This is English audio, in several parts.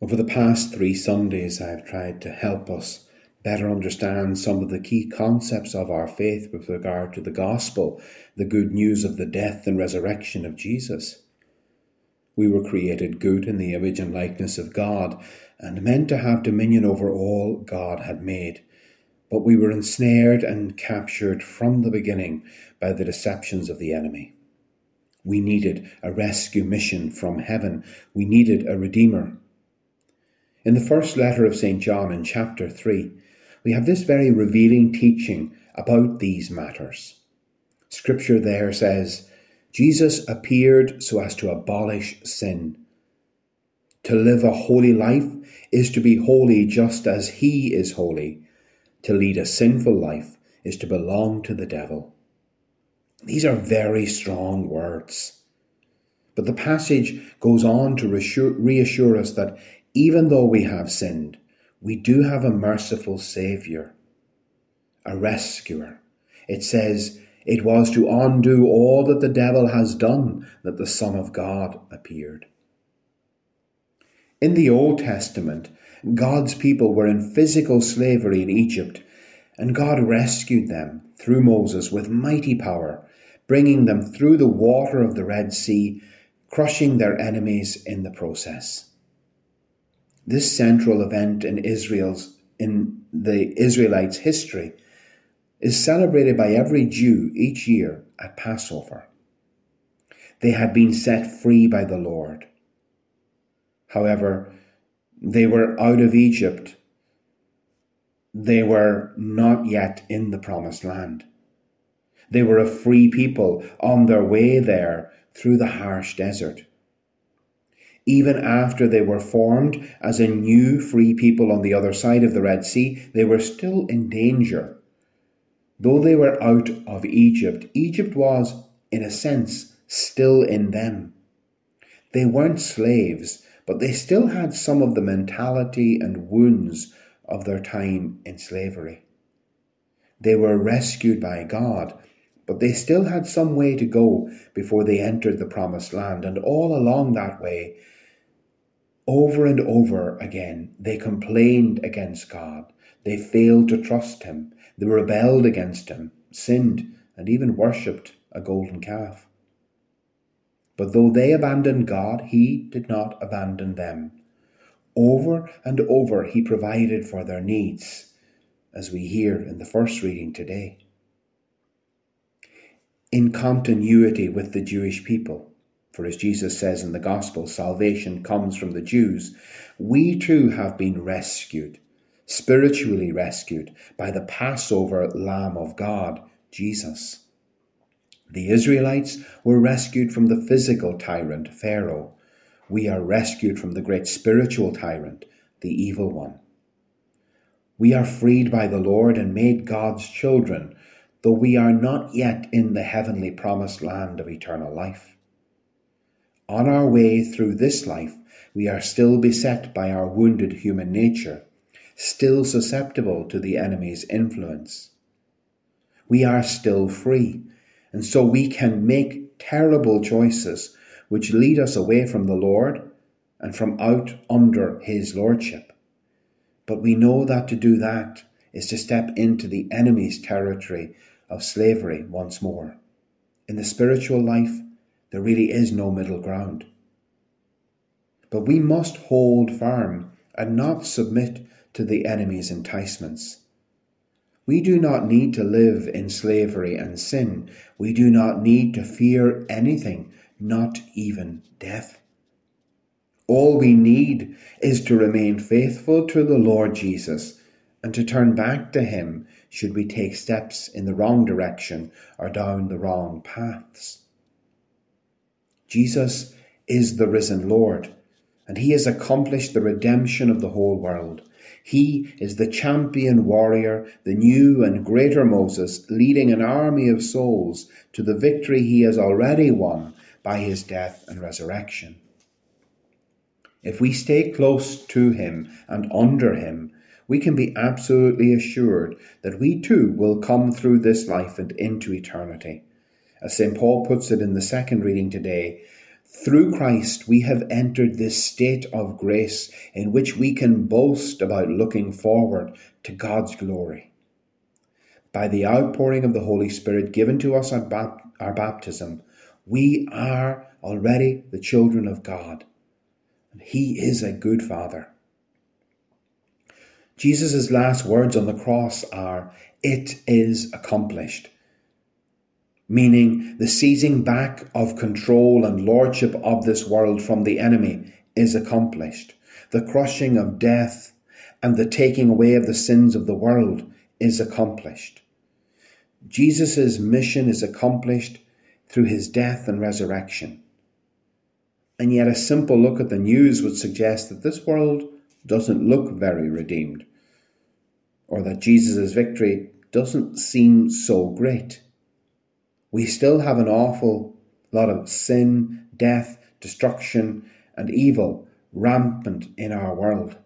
Over the past three Sundays, I've tried to help us better understand some of the key concepts of our faith with regard to the gospel, the good news of the death and resurrection of Jesus. We were created good in the image and likeness of God and meant to have dominion over all God had made. But we were ensnared and captured from the beginning by the deceptions of the enemy. We needed a rescue mission from heaven. We needed a Redeemer. In the first letter of St. John, in chapter 3, we have this very revealing teaching about these matters. Scripture there says, Jesus appeared so as to abolish sin. To live a holy life is to be holy just as He is holy. To lead a sinful life is to belong to the devil. These are very strong words. But the passage goes on to reassure, reassure us that even though we have sinned, we do have a merciful Saviour, a rescuer. It says, It was to undo all that the devil has done that the Son of God appeared. In the Old Testament, God's people were in physical slavery in Egypt, and God rescued them through Moses with mighty power, bringing them through the water of the Red Sea, crushing their enemies in the process. This central event in Israel's in the Israelites' history is celebrated by every Jew each year at Passover. They had been set free by the Lord. However, they were out of Egypt. They were not yet in the promised land. They were a free people on their way there through the harsh desert even after they were formed as a new free people on the other side of the Red Sea, they were still in danger. Though they were out of Egypt, Egypt was, in a sense, still in them. They weren't slaves, but they still had some of the mentality and wounds of their time in slavery. They were rescued by God, but they still had some way to go before they entered the promised land, and all along that way over and over again, they complained against God. They failed to trust Him. They rebelled against Him, sinned, and even worshipped a golden calf. But though they abandoned God, He did not abandon them. Over and over, He provided for their needs, as we hear in the first reading today. In continuity with the Jewish people, for as Jesus says in the Gospel, salvation comes from the Jews. We too have been rescued, spiritually rescued, by the Passover Lamb of God, Jesus. The Israelites were rescued from the physical tyrant, Pharaoh. We are rescued from the great spiritual tyrant, the evil one. We are freed by the Lord and made God's children, though we are not yet in the heavenly promised land of eternal life. On our way through this life, we are still beset by our wounded human nature, still susceptible to the enemy's influence. We are still free, and so we can make terrible choices which lead us away from the Lord and from out under His Lordship. But we know that to do that is to step into the enemy's territory of slavery once more. In the spiritual life, there really is no middle ground. But we must hold firm and not submit to the enemy's enticements. We do not need to live in slavery and sin. We do not need to fear anything, not even death. All we need is to remain faithful to the Lord Jesus and to turn back to Him should we take steps in the wrong direction or down the wrong paths. Jesus is the risen Lord, and he has accomplished the redemption of the whole world. He is the champion warrior, the new and greater Moses, leading an army of souls to the victory he has already won by his death and resurrection. If we stay close to him and under him, we can be absolutely assured that we too will come through this life and into eternity. As St. Paul puts it in the second reading today, Through Christ, we have entered this state of grace in which we can boast about looking forward to God's glory. By the outpouring of the Holy Spirit given to us at our baptism, we are already the children of God. And He is a good Father. Jesus' last words on the cross are, It is accomplished meaning the seizing back of control and lordship of this world from the enemy is accomplished. The crushing of death and the taking away of the sins of the world is accomplished. Jesus' mission is accomplished through his death and resurrection. And yet, a simple look at the news would suggest that this world doesn't look very redeemed, or that Jesus' victory doesn't seem so great we still have an awful lot of sin, death, destruction, and evil rampant in our world.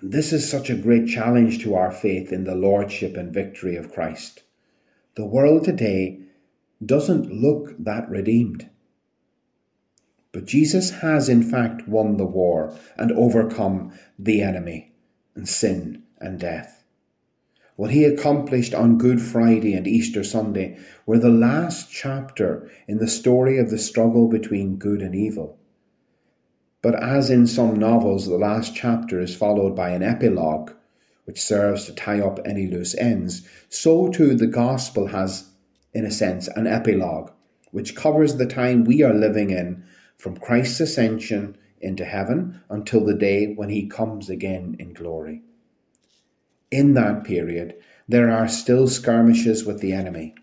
And this is such a great challenge to our faith in the Lordship and victory of Christ. The world today doesn't look that redeemed. But Jesus has in fact won the war and overcome the enemy and sin and death. What he accomplished on Good Friday and Easter Sunday were the last chapter in the story of the struggle between good and evil. But as in some novels, the last chapter is followed by an epilogue, which serves to tie up any loose ends, so too the Gospel has, in a sense, an epilogue, which covers the time we are living in from Christ's ascension into heaven until the day when he comes again in glory. In that period, there are still skirmishes with the enemy,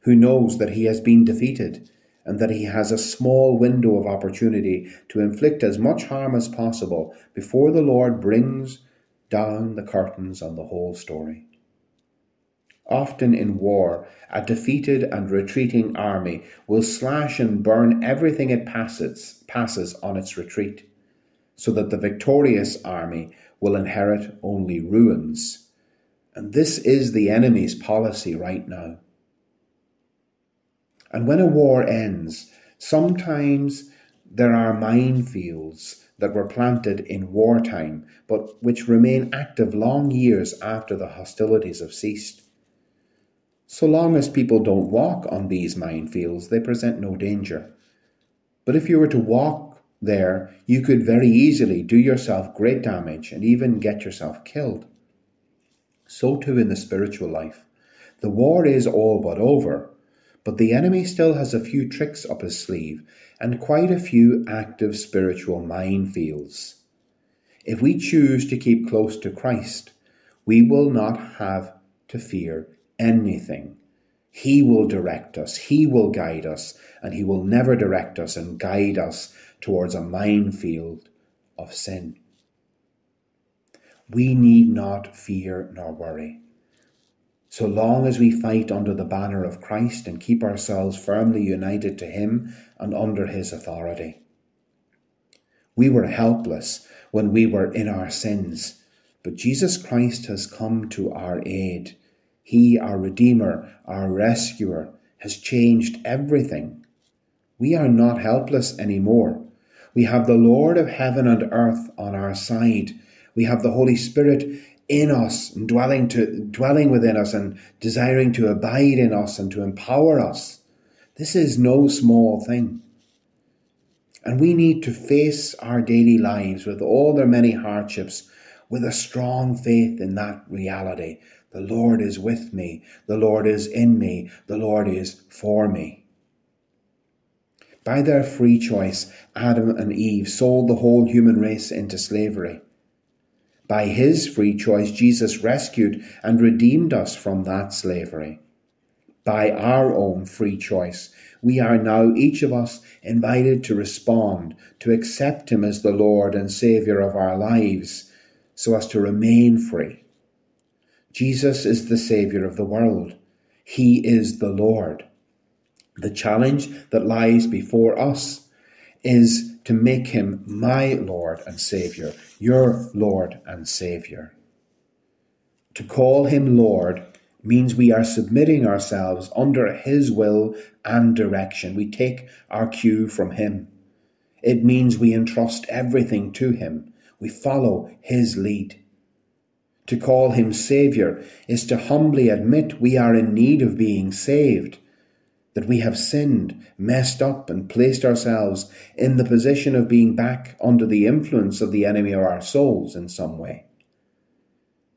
who knows that he has been defeated and that he has a small window of opportunity to inflict as much harm as possible before the Lord brings down the curtains on the whole story. Often in war, a defeated and retreating army will slash and burn everything it passes, passes on its retreat, so that the victorious army will inherit only ruins and this is the enemy's policy right now. And when a war ends, sometimes there are minefields that were planted in wartime, but which remain active long years after the hostilities have ceased. So long as people don't walk on these minefields, they present no danger. But if you were to walk there, you could very easily do yourself great damage and even get yourself killed so too in the spiritual life. The war is all but over, but the enemy still has a few tricks up his sleeve and quite a few active spiritual minefields. If we choose to keep close to Christ, we will not have to fear anything. He will direct us, He will guide us, and He will never direct us and guide us towards a minefield of sin we need not fear nor worry. So long as we fight under the banner of Christ and keep ourselves firmly united to Him and under His authority. We were helpless when we were in our sins, but Jesus Christ has come to our aid. He, our Redeemer, our Rescuer, has changed everything. We are not helpless anymore. We have the Lord of heaven and earth on our side we have the Holy Spirit in us and dwelling to dwelling within us and desiring to abide in us and to empower us. This is no small thing. And we need to face our daily lives with all their many hardships with a strong faith in that reality. The Lord is with me. The Lord is in me. The Lord is for me. By their free choice, Adam and Eve sold the whole human race into slavery. By his free choice, Jesus rescued and redeemed us from that slavery. By our own free choice, we are now each of us invited to respond, to accept him as the Lord and Saviour of our lives, so as to remain free. Jesus is the Saviour of the world. He is the Lord. The challenge that lies before us is to make him my Lord and Saviour, your Lord and Saviour. To call him Lord means we are submitting ourselves under His will and direction. We take our cue from Him. It means we entrust everything to Him. We follow His lead. To call Him Saviour is to humbly admit we are in need of being saved, that we have sinned, messed up, and placed ourselves in the position of being back under the influence of the enemy of our souls in some way.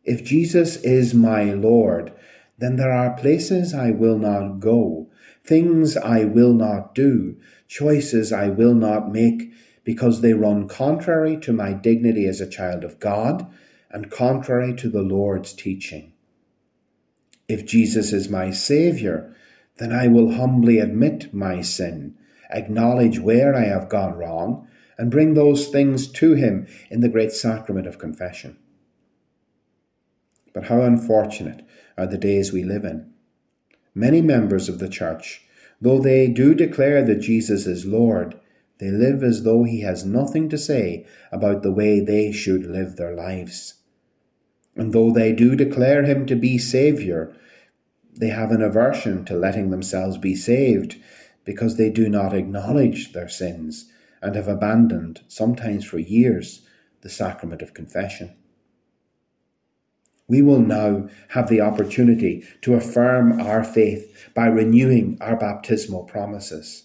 If Jesus is my Lord, then there are places I will not go, things I will not do, choices I will not make, because they run contrary to my dignity as a child of God and contrary to the Lord's teaching. If Jesus is my Saviour, then I will humbly admit my sin, acknowledge where I have gone wrong, and bring those things to Him in the great sacrament of confession. But how unfortunate are the days we live in. Many members of the Church, though they do declare that Jesus is Lord, they live as though he has nothing to say about the way they should live their lives. And though they do declare him to be Saviour, they have an aversion to letting themselves be saved because they do not acknowledge their sins and have abandoned, sometimes for years, the sacrament of confession we will now have the opportunity to affirm our faith by renewing our baptismal promises.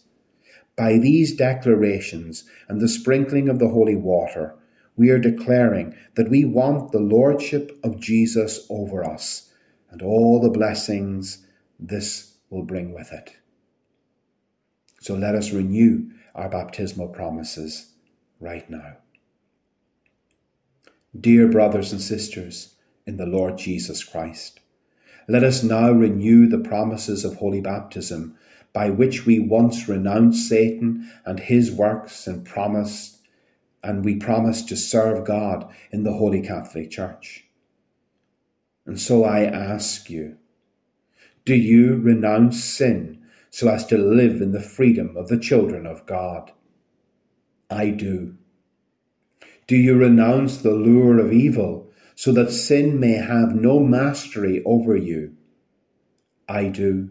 By these declarations and the sprinkling of the holy water, we are declaring that we want the Lordship of Jesus over us and all the blessings this will bring with it. So let us renew our baptismal promises right now. Dear brothers and sisters, in the Lord Jesus Christ. Let us now renew the promises of holy baptism, by which we once renounced Satan and his works and promised, and we promised to serve God in the Holy Catholic Church. And so I ask you, do you renounce sin so as to live in the freedom of the children of God? I do. Do you renounce the lure of evil so that sin may have no mastery over you? I do.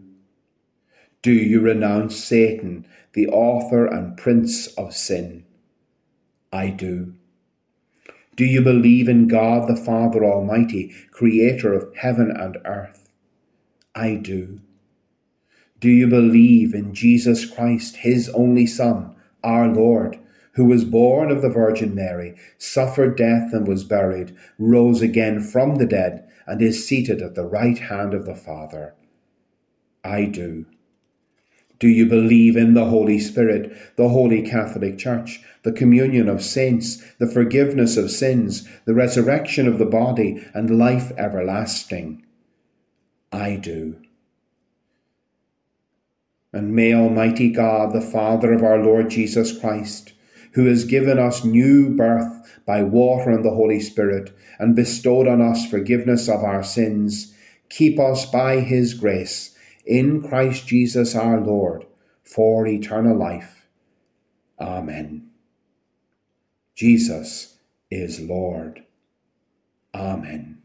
Do you renounce Satan, the author and prince of sin? I do. Do you believe in God the Father Almighty, creator of heaven and earth? I do. Do you believe in Jesus Christ, his only Son, our Lord, who was born of the Virgin Mary, suffered death and was buried, rose again from the dead, and is seated at the right hand of the Father. I do. Do you believe in the Holy Spirit, the Holy Catholic Church, the communion of saints, the forgiveness of sins, the resurrection of the body, and life everlasting? I do. And may Almighty God, the Father of our Lord Jesus Christ, who has given us new birth by water and the Holy Spirit, and bestowed on us forgiveness of our sins, keep us by his grace in Christ Jesus our Lord for eternal life. Amen. Jesus is Lord. Amen.